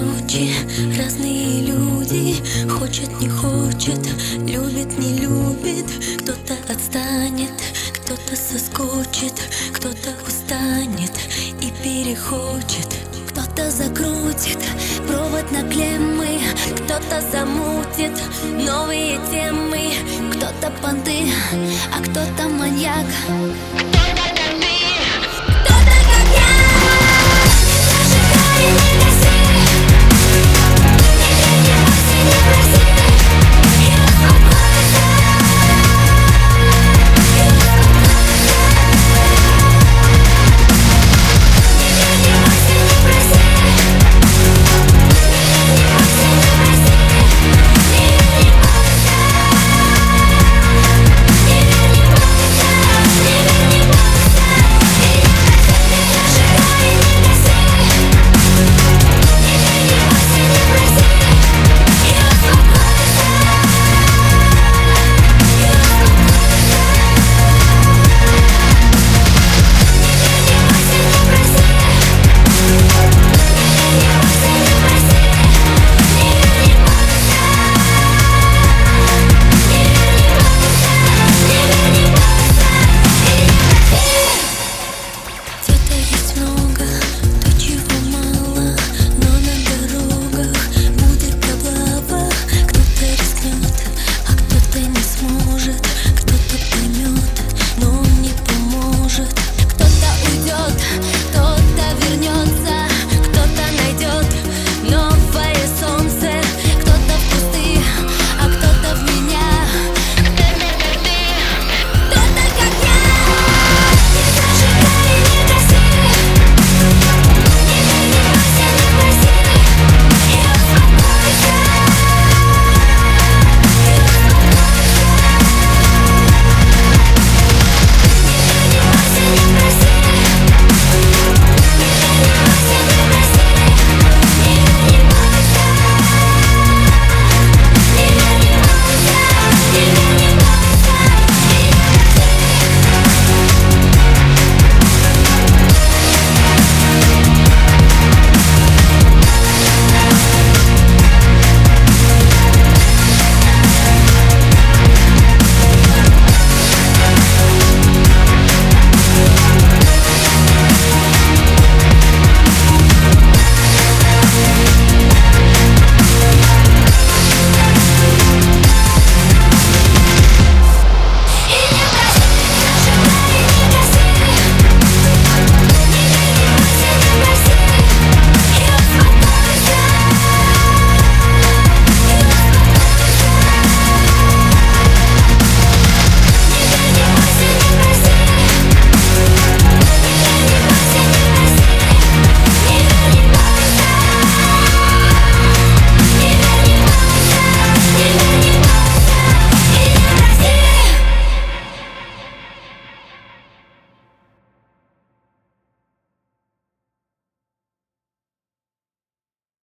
ночи. Разные люди Хочет, не хочет, любит, не любит. Кто-то отстанет, кто-то соскочит Кто-то устанет и перехочет. Кто-то закрутит провод на клеммы Кто-то замутит новые темы. Кто-то понты, а кто-то маньяк.